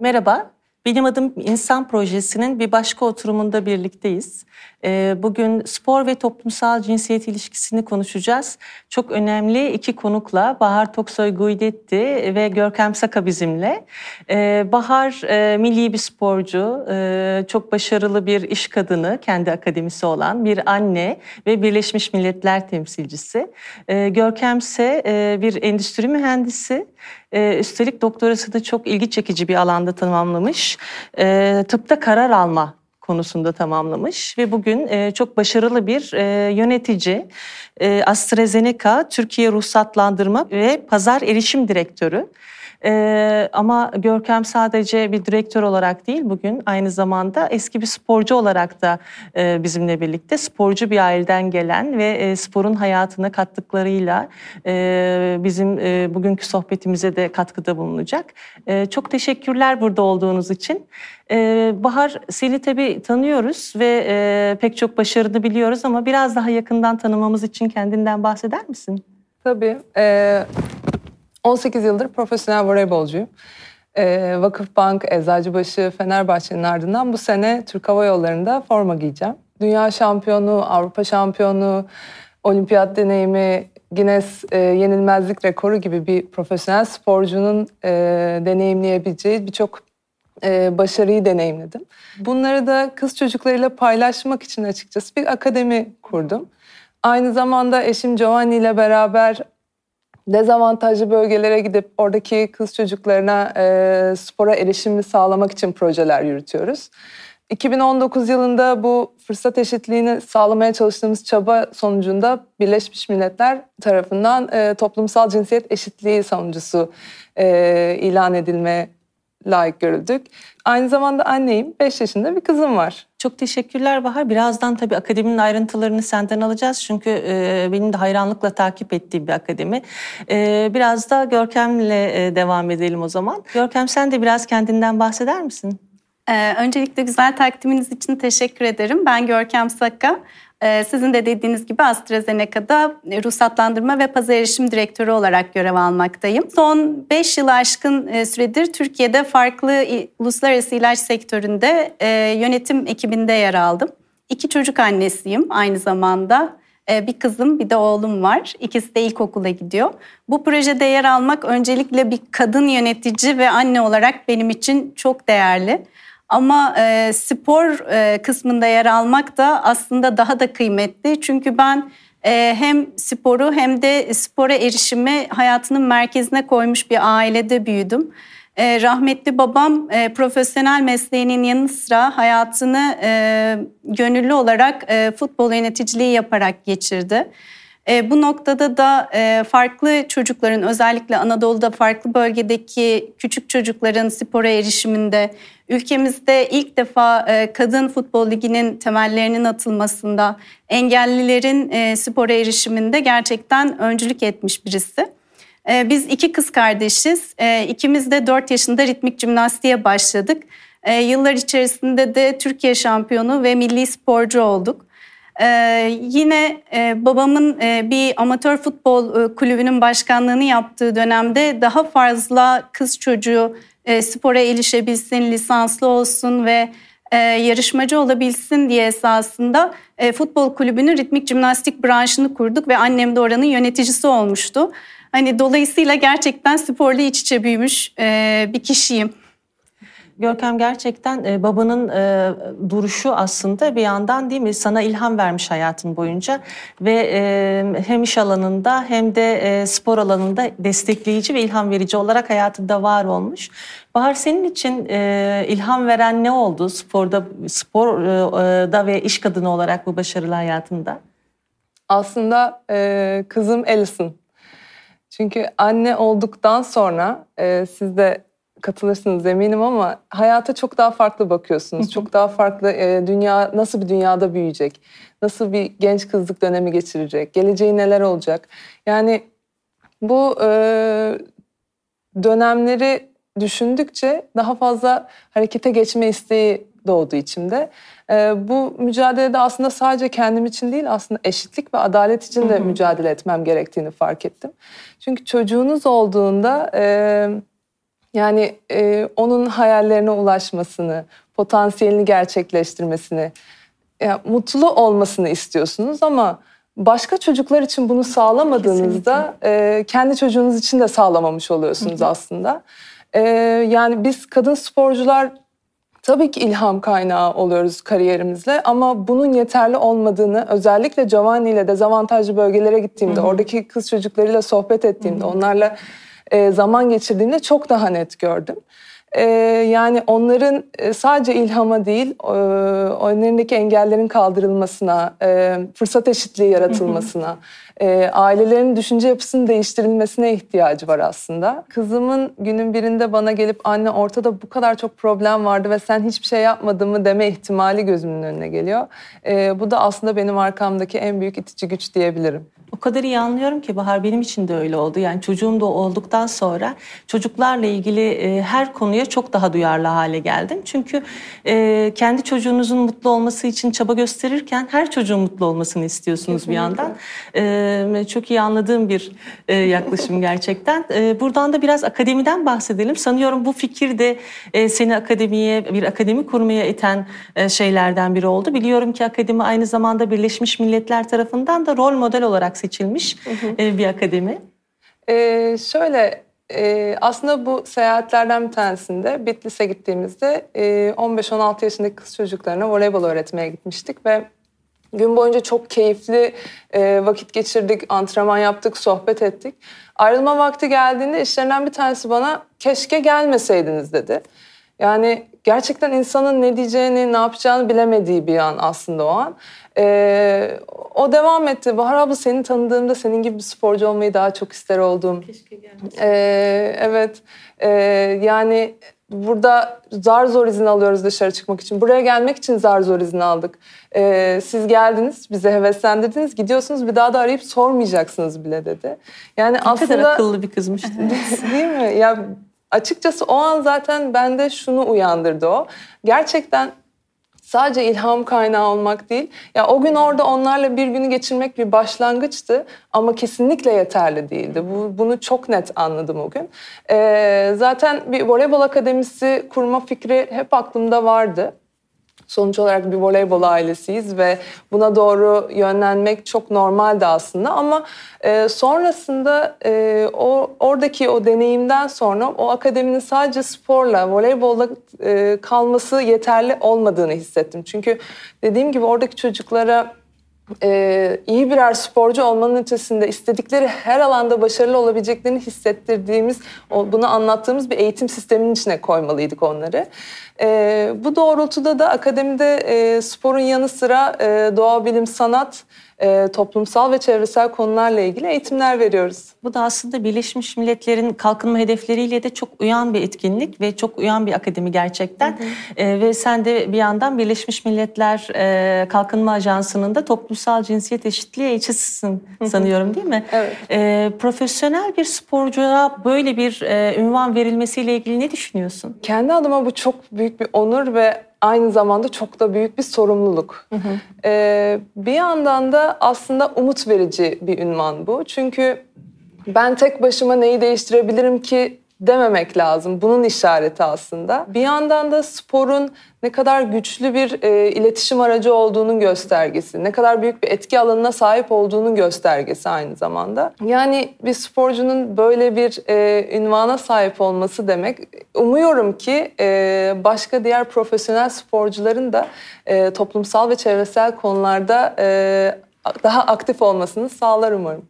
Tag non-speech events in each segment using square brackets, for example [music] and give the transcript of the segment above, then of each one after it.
Merhaba, benim adım İnsan Projesi'nin bir başka oturumunda birlikteyiz. Ee, bugün spor ve toplumsal cinsiyet ilişkisini konuşacağız. Çok önemli iki konukla Bahar Toksoy Guidetti ve Görkem Saka bizimle. Ee, Bahar e, milli bir sporcu, e, çok başarılı bir iş kadını, kendi akademisi olan bir anne ve Birleşmiş Milletler temsilcisi. Ee, Görkem ise e, bir endüstri mühendisi. Üstelik doktorası da çok ilgi çekici bir alanda tamamlamış. Tıpta karar alma konusunda tamamlamış ve bugün e, çok başarılı bir e, yönetici. E, AstraZeneca Türkiye Ruhsatlandırma ve Pazar Erişim Direktörü. Ee, ama Görkem sadece bir direktör olarak değil bugün aynı zamanda eski bir sporcu olarak da e, bizimle birlikte sporcu bir aileden gelen ve e, sporun hayatına kattıklarıyla e, bizim e, bugünkü sohbetimize de katkıda bulunacak. E, çok teşekkürler burada olduğunuz için. Ee, Bahar seni tabii tanıyoruz ve e, pek çok başarını biliyoruz ama biraz daha yakından tanımamız için kendinden bahseder misin? Tabii. Ee, 18 yıldır profesyonel voleybolcuyum. Ee, Vakıfbank, Eczacıbaşı, Fenerbahçe'nin ardından bu sene Türk Hava Yolları'nda forma giyeceğim. Dünya şampiyonu, Avrupa şampiyonu, olimpiyat deneyimi, Guinness e, yenilmezlik rekoru gibi bir profesyonel sporcunun e, deneyimleyebileceği birçok e, başarıyı deneyimledim. Bunları da kız çocuklarıyla paylaşmak için açıkçası bir akademi kurdum. Aynı zamanda eşim Giovanni ile beraber dezavantajlı bölgelere gidip oradaki kız çocuklarına e, spora erişimi sağlamak için projeler yürütüyoruz. 2019 yılında bu fırsat eşitliğini sağlamaya çalıştığımız çaba sonucunda Birleşmiş Milletler tarafından e, toplumsal cinsiyet eşitliği savunucusu e, ilan edilme layık görüldük. Aynı zamanda anneyim. 5 yaşında bir kızım var. Çok teşekkürler Bahar. Birazdan tabii akademinin ayrıntılarını senden alacağız. Çünkü e, benim de hayranlıkla takip ettiğim bir akademi. E, biraz da Görkem'le e, devam edelim o zaman. Görkem sen de biraz kendinden bahseder misin? Ee, öncelikle güzel takdiminiz için teşekkür ederim. Ben Görkem Saka. Ee, sizin de dediğiniz gibi AstraZeneca'da ruhsatlandırma ve pazar erişim direktörü olarak görev almaktayım. Son 5 yıl aşkın e, süredir Türkiye'de farklı uluslararası ilaç sektöründe e, yönetim ekibinde yer aldım. İki çocuk annesiyim aynı zamanda. E, bir kızım bir de oğlum var. İkisi de ilkokula gidiyor. Bu projede yer almak öncelikle bir kadın yönetici ve anne olarak benim için çok değerli. Ama e, spor e, kısmında yer almak da aslında daha da kıymetli. Çünkü ben e, hem sporu hem de spora erişimi hayatının merkezine koymuş bir ailede büyüdüm. E, rahmetli babam e, profesyonel mesleğinin yanı sıra hayatını e, gönüllü olarak e, futbol yöneticiliği yaparak geçirdi. E, bu noktada da e, farklı çocukların özellikle Anadolu'da farklı bölgedeki küçük çocukların spora erişiminde ülkemizde ilk defa e, kadın futbol liginin temellerinin atılmasında engellilerin e, spora erişiminde gerçekten öncülük etmiş birisi. E, biz iki kız kardeşiz. E, ikimiz de 4 yaşında ritmik jimnastiğe başladık. E, yıllar içerisinde de Türkiye şampiyonu ve milli sporcu olduk. Ee, yine e, babamın e, bir amatör futbol e, kulübünün başkanlığını yaptığı dönemde daha fazla kız çocuğu e, spora erişebilsin, lisanslı olsun ve e, yarışmacı olabilsin diye esasında e, futbol kulübünün ritmik jimnastik branşını kurduk ve annem de oranın yöneticisi olmuştu. Hani dolayısıyla gerçekten sporla iç içe büyümüş e, bir kişiyim. Görkem gerçekten e, babanın e, duruşu aslında bir yandan değil mi sana ilham vermiş hayatın boyunca ve e, hem iş alanında hem de e, spor alanında destekleyici ve ilham verici olarak hayatında var olmuş. Bahar senin için e, ilham veren ne oldu sporda sporda ve iş kadını olarak bu başarılı hayatında? Aslında e, kızım Alison. Çünkü anne olduktan sonra e, siz de katılırsınız eminim ama hayata çok daha farklı bakıyorsunuz. çok daha farklı e, dünya nasıl bir dünyada büyüyecek? Nasıl bir genç kızlık dönemi geçirecek? Geleceği neler olacak? Yani bu e, dönemleri düşündükçe daha fazla harekete geçme isteği doğdu içimde. E, bu mücadelede aslında sadece kendim için değil aslında eşitlik ve adalet için de mücadele etmem gerektiğini fark ettim. Çünkü çocuğunuz olduğunda... E, Yani e, onun hayallerine ulaşmasını, potansiyelini gerçekleştirmesini, yani mutlu olmasını istiyorsunuz ama başka çocuklar için bunu sağlamadığınızda e, kendi çocuğunuz için de sağlamamış oluyorsunuz aslında. E, yani biz kadın sporcular tabii ki ilham kaynağı oluyoruz kariyerimizle ama bunun yeterli olmadığını özellikle Giovanni ile dezavantajlı bölgelere gittiğimde, oradaki kız çocuklarıyla sohbet ettiğimde, onlarla e, zaman geçirdiğimde çok daha net gördüm. E, yani onların e, sadece ilhama değil, önlerindeki engellerin kaldırılmasına, fırsat eşitliği yaratılmasına, ailelerin düşünce yapısının değiştirilmesine ihtiyacı var aslında. Kızımın günün birinde bana gelip anne ortada bu kadar çok problem vardı ve sen hiçbir şey yapmadın mı deme ihtimali gözümün önüne geliyor. Bu da aslında benim arkamdaki en büyük itici güç diyebilirim. O kadar iyi anlıyorum ki Bahar benim için de öyle oldu. Yani çocuğum da olduktan sonra çocuklarla ilgili e, her konuya çok daha duyarlı hale geldim. Çünkü e, kendi çocuğunuzun mutlu olması için çaba gösterirken her çocuğun mutlu olmasını istiyorsunuz Kesinlikle. bir yandan. E, çok iyi anladığım bir e, yaklaşım [laughs] gerçekten. E, buradan da biraz akademiden bahsedelim. Sanıyorum bu fikir de e, seni akademiye, bir akademi kurmaya iten e, şeylerden biri oldu. Biliyorum ki akademi aynı zamanda Birleşmiş Milletler tarafından da rol model olarak seçilmiş hı hı. E, bir akademi. Ee, şöyle e, aslında bu seyahatlerden bir tanesinde Bitlis'e gittiğimizde e, 15-16 yaşındaki kız çocuklarına voleybol öğretmeye gitmiştik ve gün boyunca çok keyifli e, vakit geçirdik, antrenman yaptık, sohbet ettik. Ayrılma vakti geldiğinde işlerinden bir tanesi bana keşke gelmeseydiniz dedi. Yani gerçekten insanın ne diyeceğini, ne yapacağını bilemediği bir an aslında o an. Ee, o devam etti. Bahar abla seni tanıdığımda senin gibi bir sporcu olmayı daha çok ister oldum. Keşke gelmesin. Ee, evet. Ee, yani burada zar zor izin alıyoruz dışarı çıkmak için. Buraya gelmek için zar zor izin aldık. Ee, siz geldiniz, bize heveslendirdiniz. Gidiyorsunuz bir daha da arayıp sormayacaksınız bile dedi. Yani ne aslında kadar akıllı bir kızmış. değil mi? Ya açıkçası o an zaten bende şunu uyandırdı o. Gerçekten sadece ilham kaynağı olmak değil. Ya o gün orada onlarla bir günü geçirmek bir başlangıçtı ama kesinlikle yeterli değildi. Bu, bunu çok net anladım o gün. Ee, zaten bir voleybol akademisi kurma fikri hep aklımda vardı. Sonuç olarak bir voleybol ailesiyiz ve buna doğru yönlenmek çok normaldi aslında ama e, sonrasında e, o oradaki o deneyimden sonra o akademinin sadece sporla, voleybolla e, kalması yeterli olmadığını hissettim. Çünkü dediğim gibi oradaki çocuklara e, iyi birer sporcu olmanın ötesinde istedikleri her alanda başarılı olabileceklerini hissettirdiğimiz, bunu anlattığımız bir eğitim sisteminin içine koymalıydık onları. E, bu doğrultuda da akademide e, sporun yanı sıra e, doğa, bilim, sanat, e, toplumsal ve çevresel konularla ilgili eğitimler veriyoruz. Bu da aslında Birleşmiş Milletler'in kalkınma hedefleriyle de çok uyan bir etkinlik ve çok uyan bir akademi gerçekten. Hı hı. E, ve sen de bir yandan Birleşmiş Milletler e, Kalkınma Ajansı'nın da toplumsal cinsiyet eşitliği elçisisin sanıyorum değil mi? Evet. E, profesyonel bir sporcuya böyle bir e, ünvan verilmesiyle ilgili ne düşünüyorsun? Kendi adıma bu çok büyük bir onur ve aynı zamanda çok da büyük bir sorumluluk. Hı hı. Ee, bir yandan da aslında umut verici bir ünvan bu. Çünkü ben tek başıma neyi değiştirebilirim ki dememek lazım. Bunun işareti aslında. Bir yandan da sporun ne kadar güçlü bir e, iletişim aracı olduğunun göstergesi, ne kadar büyük bir etki alanına sahip olduğunun göstergesi aynı zamanda. Yani bir sporcunun böyle bir e, ünvana sahip olması demek, umuyorum ki e, başka diğer profesyonel sporcuların da e, toplumsal ve çevresel konularda e, daha aktif olmasını sağlar umarım.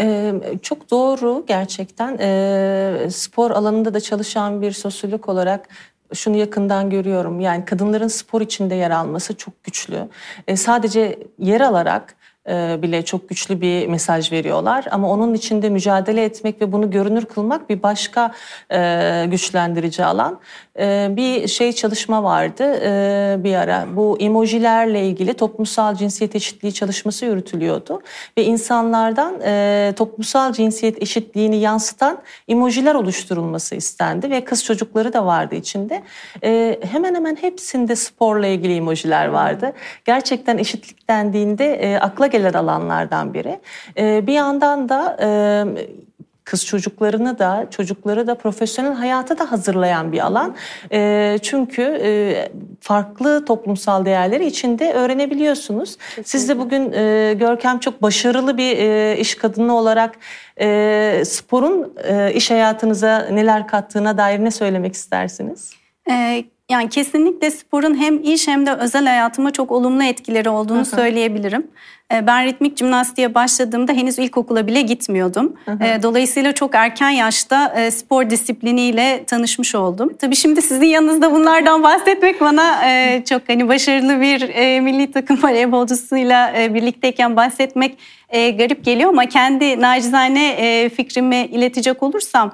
Ee, çok doğru gerçekten. Ee, spor alanında da çalışan bir sosyolog olarak şunu yakından görüyorum. Yani kadınların spor içinde yer alması çok güçlü. Ee, sadece yer alarak e, bile çok güçlü bir mesaj veriyorlar. Ama onun içinde mücadele etmek ve bunu görünür kılmak bir başka e, güçlendirici alan. E, bir şey çalışma vardı bir ara. Bu emojilerle ilgili toplumsal cinsiyet eşitliği çalışması yürütülüyordu. Ve insanlardan toplumsal cinsiyet eşitliğini yansıtan emojiler oluşturulması istendi. Ve kız çocukları da vardı içinde. Hemen hemen hepsinde sporla ilgili emojiler vardı. Gerçekten eşitlik dendiğinde akla gelen alanlardan biri. Bir yandan da kız çocuklarını da çocukları da profesyonel hayata da hazırlayan bir alan. E, çünkü e, farklı toplumsal değerleri içinde öğrenebiliyorsunuz. Kesinlikle. Siz de bugün e, Görkem çok başarılı bir e, iş kadını olarak e, sporun e, iş hayatınıza neler kattığına dair ne söylemek istersiniz? Evet. Yani kesinlikle sporun hem iş hem de özel hayatıma çok olumlu etkileri olduğunu Hı-hı. söyleyebilirim. Ee, ben ritmik jimnastiğe başladığımda henüz ilkokula bile gitmiyordum. Hı ee, Dolayısıyla çok erken yaşta e, spor disipliniyle tanışmış oldum. Tabii şimdi sizin yanınızda bunlardan bahsetmek bana e, çok hani başarılı bir e, milli takım [laughs] voleybolcusuyla birlikteyken bahsetmek garip geliyor ama kendi nacizane fikrimi iletecek olursam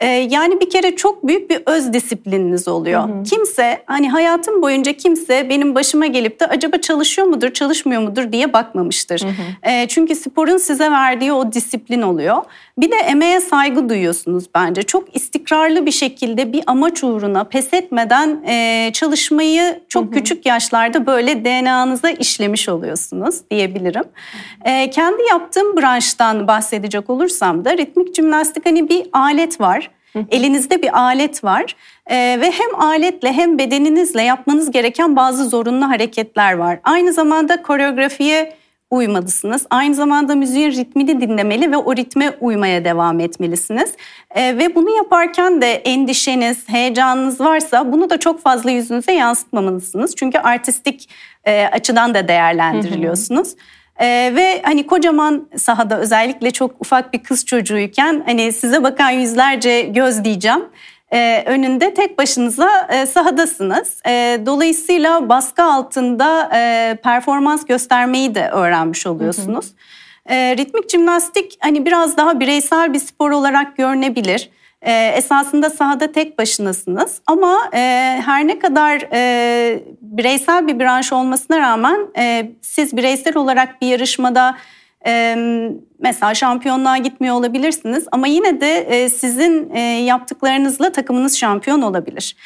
ee, yani bir kere çok büyük bir öz disiplininiz oluyor. Hı hı. Kimse hani hayatım boyunca kimse benim başıma gelip de acaba çalışıyor mudur, çalışmıyor mudur diye bakmamıştır. Hı hı. E, çünkü sporun size verdiği o disiplin oluyor. Bir de emeğe saygı duyuyorsunuz bence. Çok istikrarlı bir şekilde bir amaç uğruna pes etmeden e, çalışmayı çok hı hı. küçük yaşlarda böyle DNA'nıza işlemiş oluyorsunuz diyebilirim. E, kendi yaptığım branştan bahsedecek olursam da ritmik jimnastik hani bir alet var. Elinizde bir alet var ee, ve hem aletle hem bedeninizle yapmanız gereken bazı zorunlu hareketler var. Aynı zamanda koreografiye uymalısınız. Aynı zamanda müziğin ritmini dinlemeli ve o ritme uymaya devam etmelisiniz. E, ve bunu yaparken de endişeniz, heyecanınız varsa bunu da çok fazla yüzünüze yansıtmamalısınız. Çünkü artistik e, açıdan da değerlendiriliyorsunuz. Hı hı. Ee, ve hani kocaman sahada özellikle çok ufak bir kız çocuğuyken hani size bakan yüzlerce göz diyeceğim. Ee, önünde tek başınıza e, sahadasınız. E, dolayısıyla baskı altında e, performans göstermeyi de öğrenmiş oluyorsunuz. Hı hı. E, ritmik jimnastik hani biraz daha bireysel bir spor olarak görünebilir. E, esasında sahada tek başınasınız ama e, her ne kadar e, bireysel bir branş olmasına rağmen e, siz bireysel olarak bir yarışmada e, mesela şampiyonluğa gitmiyor olabilirsiniz ama yine de e, sizin e, yaptıklarınızla takımınız şampiyon olabilir.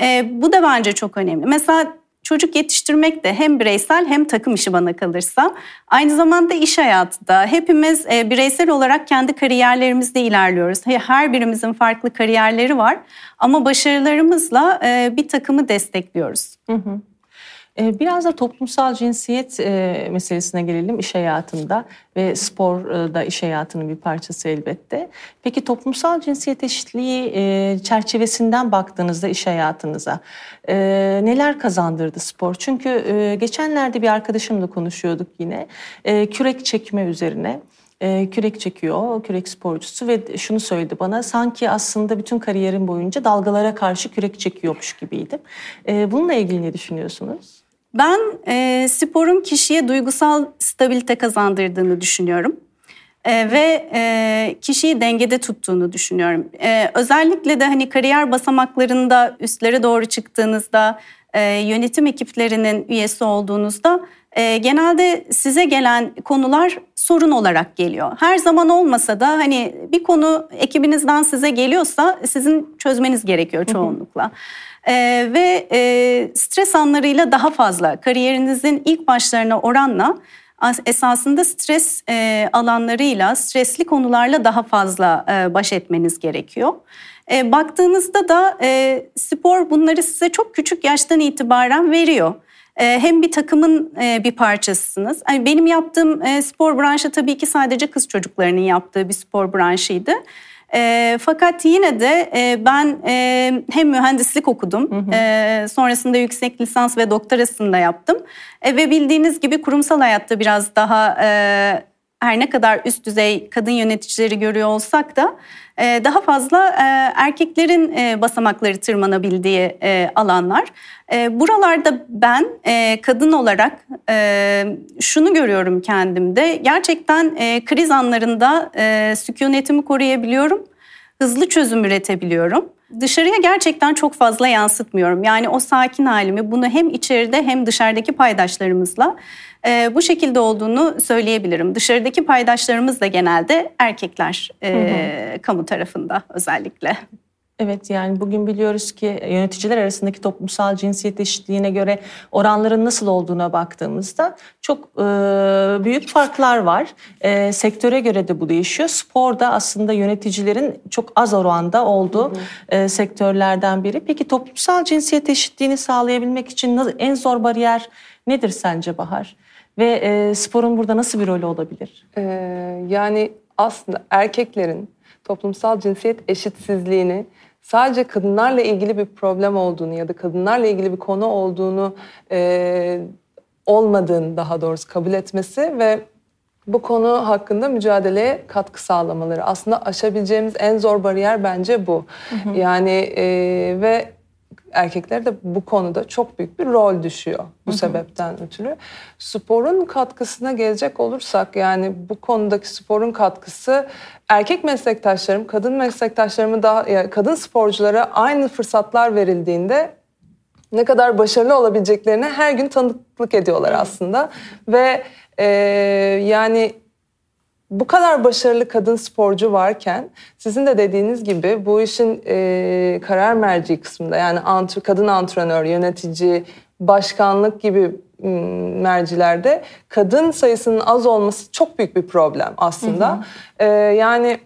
E, bu da bence çok önemli. Mesela çocuk yetiştirmek de hem bireysel hem takım işi bana kalırsa. Aynı zamanda iş hayatı da hepimiz e, bireysel olarak kendi kariyerlerimizde ilerliyoruz. Her birimizin farklı kariyerleri var ama başarılarımızla e, bir takımı destekliyoruz. Hı hı. Ee, biraz da toplumsal cinsiyet e, meselesine gelelim iş hayatında ve spor da iş hayatının bir parçası elbette. Peki toplumsal cinsiyet eşitliği e, çerçevesinden baktığınızda iş hayatınıza e, neler kazandırdı spor? Çünkü geçenlerde bir arkadaşımla konuşuyorduk yine kürek çekme üzerine kürek çekiyor, kürek sporcusu ve şunu söyledi bana sanki aslında bütün kariyerim boyunca dalgalara karşı kürek çekiyormuş gibiydim. Bununla ilgili ne düşünüyorsunuz? Ben e, sporun kişiye duygusal stabilite kazandırdığını düşünüyorum. E, ve e, kişiyi dengede tuttuğunu düşünüyorum. E, özellikle de hani kariyer basamaklarında üstlere doğru çıktığınızda, e, yönetim ekiplerinin üyesi olduğunuzda e, genelde size gelen konular sorun olarak geliyor. Her zaman olmasa da hani bir konu ekibinizden size geliyorsa sizin çözmeniz gerekiyor çoğunlukla. Ee, ve e, stres anlarıyla daha fazla kariyerinizin ilk başlarına oranla esasında stres e, alanlarıyla, stresli konularla daha fazla e, baş etmeniz gerekiyor. E, baktığınızda da e, spor bunları size çok küçük yaştan itibaren veriyor. E, hem bir takımın e, bir parçasısınız. Yani benim yaptığım e, spor branşı tabii ki sadece kız çocuklarının yaptığı bir spor branşıydı. E, fakat yine de e, ben e, hem mühendislik okudum, hı hı. E, sonrasında yüksek lisans ve doktorasını da yaptım. E, ve bildiğiniz gibi kurumsal hayatta biraz daha e, her ne kadar üst düzey kadın yöneticileri görüyor olsak da e, daha fazla e, erkeklerin e, basamakları tırmanabildiği alanlar. Buralarda ben kadın olarak şunu görüyorum kendimde. Gerçekten kriz anlarında sükunetimi koruyabiliyorum. Hızlı çözüm üretebiliyorum dışarıya gerçekten çok fazla yansıtmıyorum. Yani o sakin halimi bunu hem içeride hem dışarıdaki paydaşlarımızla e, bu şekilde olduğunu söyleyebilirim. Dışarıdaki paydaşlarımız da genelde erkekler e, hı hı. kamu tarafında özellikle. Evet yani bugün biliyoruz ki yöneticiler arasındaki toplumsal cinsiyet eşitliğine göre oranların nasıl olduğuna baktığımızda çok e, büyük farklar var. E, sektöre göre de bu değişiyor. Sporda aslında yöneticilerin çok az oranda olduğu hı hı. E, sektörlerden biri. Peki toplumsal cinsiyet eşitliğini sağlayabilmek için en zor bariyer nedir sence Bahar? Ve e, sporun burada nasıl bir rolü olabilir? Ee, yani aslında erkeklerin toplumsal cinsiyet eşitsizliğini sadece kadınlarla ilgili bir problem olduğunu ya da kadınlarla ilgili bir konu olduğunu e, olmadığını daha doğrusu kabul etmesi ve bu konu hakkında mücadeleye katkı sağlamaları. Aslında aşabileceğimiz en zor bariyer bence bu. Hı hı. Yani e, ve erkeklere de bu konuda çok büyük bir rol düşüyor bu hı hı. sebepten ötürü. Sporun katkısına gelecek olursak yani bu konudaki sporun katkısı erkek meslektaşlarım, kadın meslektaşlarımı daha yani kadın sporculara aynı fırsatlar verildiğinde ne kadar başarılı olabileceklerine her gün tanıklık ediyorlar aslında ve e, yani bu kadar başarılı kadın sporcu varken sizin de dediğiniz gibi bu işin e, karar merci kısmında yani antr kadın antrenör, yönetici, başkanlık gibi mercilerde kadın sayısının az olması çok büyük bir problem aslında. Hı hı. E, yani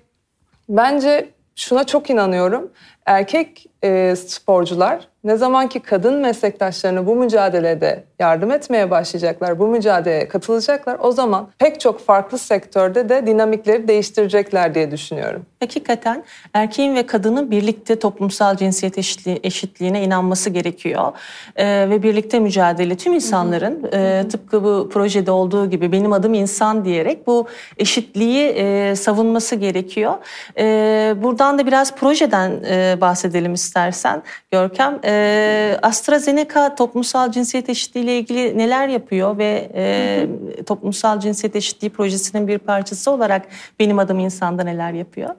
bence şuna çok inanıyorum. Erkek e, sporcular ne zaman ki kadın meslektaşlarını bu mücadelede yardım etmeye başlayacaklar, bu mücadeleye katılacaklar o zaman pek çok farklı sektörde de dinamikleri değiştirecekler diye düşünüyorum. Hakikaten erkeğin ve kadının birlikte toplumsal cinsiyet eşitliği, eşitliğine inanması gerekiyor. Ee, ve birlikte mücadele tüm insanların hı hı. E, tıpkı bu projede olduğu gibi benim adım insan diyerek bu eşitliği e, savunması gerekiyor. E, buradan da biraz projeden e, bahsedelim istersen Görkem. E, AstraZeneca toplumsal cinsiyet eşitliği ile ilgili neler yapıyor ve e, toplumsal cinsiyet eşitliği projesinin bir parçası olarak benim adım insanda neler yapıyor?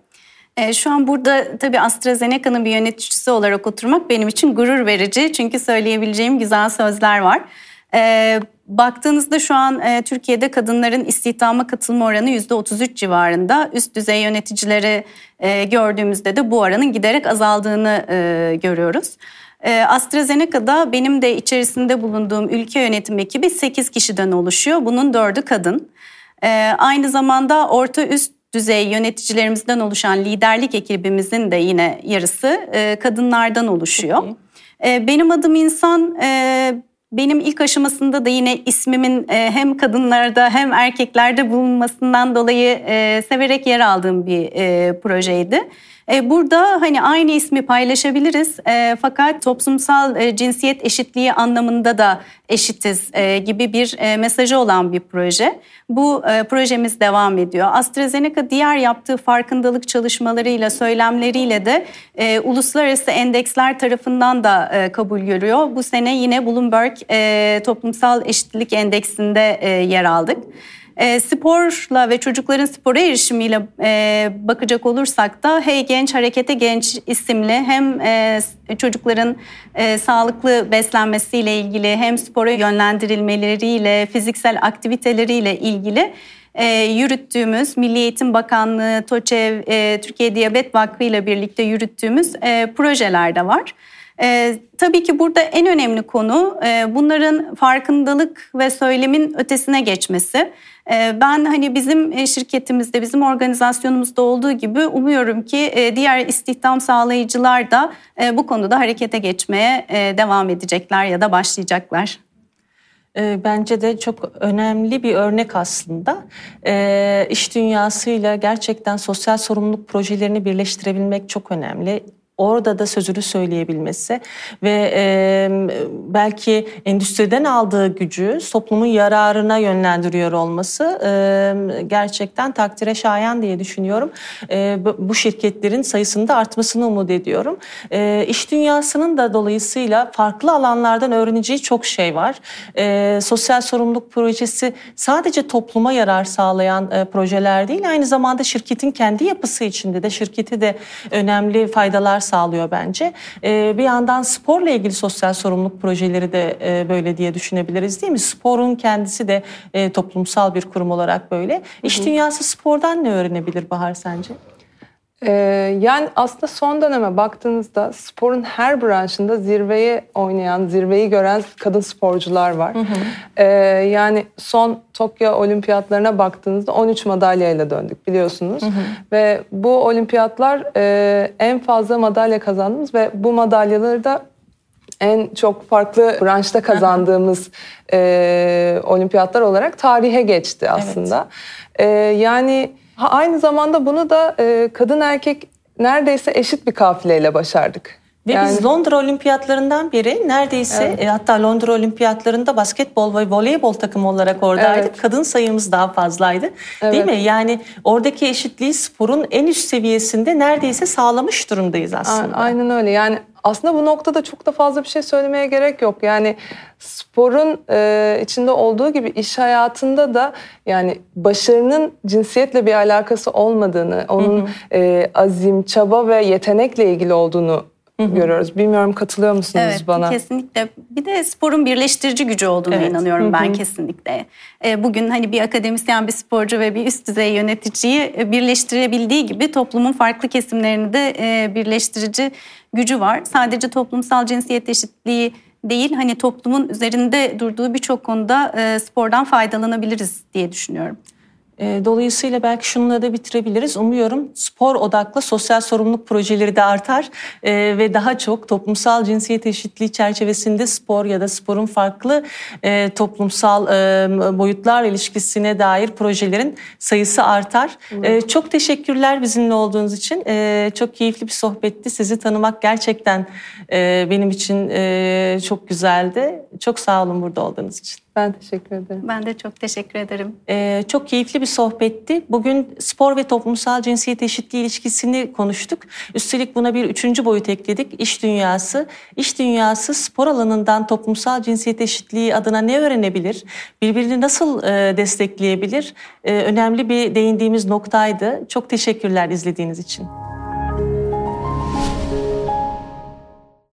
E, şu an burada tabii AstraZeneca'nın bir yöneticisi olarak oturmak benim için gurur verici. Çünkü söyleyebileceğim güzel sözler var. E, baktığınızda şu an e, Türkiye'de kadınların istihdama katılma oranı %33 civarında. Üst düzey yöneticileri e, gördüğümüzde de bu oranın giderek azaldığını e, görüyoruz. E, AstraZeneca'da benim de içerisinde bulunduğum ülke yönetim ekibi 8 kişiden oluşuyor. Bunun 4'ü kadın. Aynı zamanda orta üst düzey yöneticilerimizden oluşan liderlik ekibimizin de yine yarısı e, kadınlardan oluşuyor. E, benim adım insan e, benim ilk aşamasında da yine ismimin e, hem kadınlarda hem erkeklerde bulunmasından dolayı e, severek yer aldığım bir e, projeydi. E, burada hani aynı ismi paylaşabiliriz e, fakat toplumsal e, cinsiyet eşitliği anlamında da eşitiz gibi bir mesajı olan bir proje. Bu projemiz devam ediyor. AstraZeneca diğer yaptığı farkındalık çalışmalarıyla, söylemleriyle de uluslararası endeksler tarafından da kabul görüyor. Bu sene yine Bloomberg Toplumsal Eşitlik Endeksinde yer aldık. E, sporla ve çocukların spora erişimiyle e, bakacak olursak da Hey Genç Harekete Genç isimli hem e, çocukların e, sağlıklı beslenmesiyle ilgili hem spora yönlendirilmeleriyle, fiziksel aktiviteleriyle ilgili e, yürüttüğümüz Milli Eğitim Bakanlığı, TOÇEV, e, Türkiye Diyabet Vakfı ile birlikte yürüttüğümüz e, projeler de var. E, tabii ki burada en önemli konu e, bunların farkındalık ve söylemin ötesine geçmesi. Ee, ben hani bizim e, şirketimizde, bizim organizasyonumuzda olduğu gibi umuyorum ki e, diğer istihdam sağlayıcılar da e, bu konuda harekete geçmeye devam edecekler ya da başlayacaklar. Bence de çok önemli bir örnek aslında. İş dünyasıyla gerçekten sosyal sorumluluk projelerini birleştirebilmek çok önemli orada da sözünü söyleyebilmesi ve e, belki endüstriden aldığı gücü toplumun yararına yönlendiriyor olması e, gerçekten takdire şayan diye düşünüyorum. E, bu şirketlerin sayısının da artmasını umut ediyorum. E, iş dünyasının da dolayısıyla farklı alanlardan öğreneceği çok şey var. E, sosyal sorumluluk projesi sadece topluma yarar sağlayan e, projeler değil, aynı zamanda şirketin kendi yapısı içinde de şirketi de önemli faydalar sağlıyor bence. E, bir yandan sporla ilgili sosyal sorumluluk projeleri de e, böyle diye düşünebiliriz değil mi? Sporun kendisi de e, toplumsal bir kurum olarak böyle. İş dünyası spordan ne öğrenebilir Bahar sence? Ee, yani aslında son döneme baktığınızda sporun her branşında zirveyi oynayan, zirveyi gören kadın sporcular var. Hı hı. Ee, yani son Tokyo olimpiyatlarına baktığınızda 13 madalyayla döndük biliyorsunuz. Hı hı. Ve bu olimpiyatlar e, en fazla madalya kazandığımız ve bu madalyaları da en çok farklı branşta kazandığımız e, olimpiyatlar olarak tarihe geçti aslında. Evet. E, yani aynı zamanda bunu da e, kadın erkek neredeyse eşit bir kafileyle başardık. Ve yani... biz Londra olimpiyatlarından beri neredeyse evet. e, hatta Londra olimpiyatlarında basketbol ve voleybol takımı olarak oradaydık. Evet. Kadın sayımız daha fazlaydı. Evet. Değil mi? Yani oradaki eşitliği sporun en üst seviyesinde neredeyse sağlamış durumdayız aslında. Aynen öyle. Yani aslında bu noktada çok da fazla bir şey söylemeye gerek yok. Yani sporun e, içinde olduğu gibi iş hayatında da yani başarının cinsiyetle bir alakası olmadığını, onun hı hı. E, azim, çaba ve yetenekle ilgili olduğunu Hı hı. görüyoruz. Bilmiyorum katılıyor musunuz evet, bana? Kesinlikle. Bir de sporun birleştirici gücü olduğunu evet. inanıyorum hı hı. ben kesinlikle. E, bugün hani bir akademisyen, bir sporcu ve bir üst düzey yöneticiyi e, birleştirebildiği gibi toplumun farklı kesimlerini de e, birleştirici gücü var. Sadece toplumsal cinsiyet eşitliği değil hani toplumun üzerinde durduğu birçok konuda spordan faydalanabiliriz diye düşünüyorum. Ee, dolayısıyla belki şununla da bitirebiliriz. Umuyorum spor odaklı sosyal sorumluluk projeleri de artar ee, ve daha çok toplumsal cinsiyet eşitliği çerçevesinde spor ya da sporun farklı e, toplumsal e, boyutlar ilişkisine dair projelerin sayısı artar. Evet. Çok teşekkürler bizimle olduğunuz için. Çok keyifli bir sohbetti. Sizi tanımak gerçekten e, benim için çok güzeldi. Çok sağ olun burada olduğunuz için. Ben teşekkür ederim. Ben de çok teşekkür ederim. Ee, çok keyifli bir sohbetti. Bugün spor ve toplumsal cinsiyet eşitliği ilişkisini konuştuk. Üstelik buna bir üçüncü boyut ekledik. İş dünyası. İş dünyası spor alanından toplumsal cinsiyet eşitliği adına ne öğrenebilir? Birbirini nasıl e, destekleyebilir? E, önemli bir değindiğimiz noktaydı. Çok teşekkürler izlediğiniz için.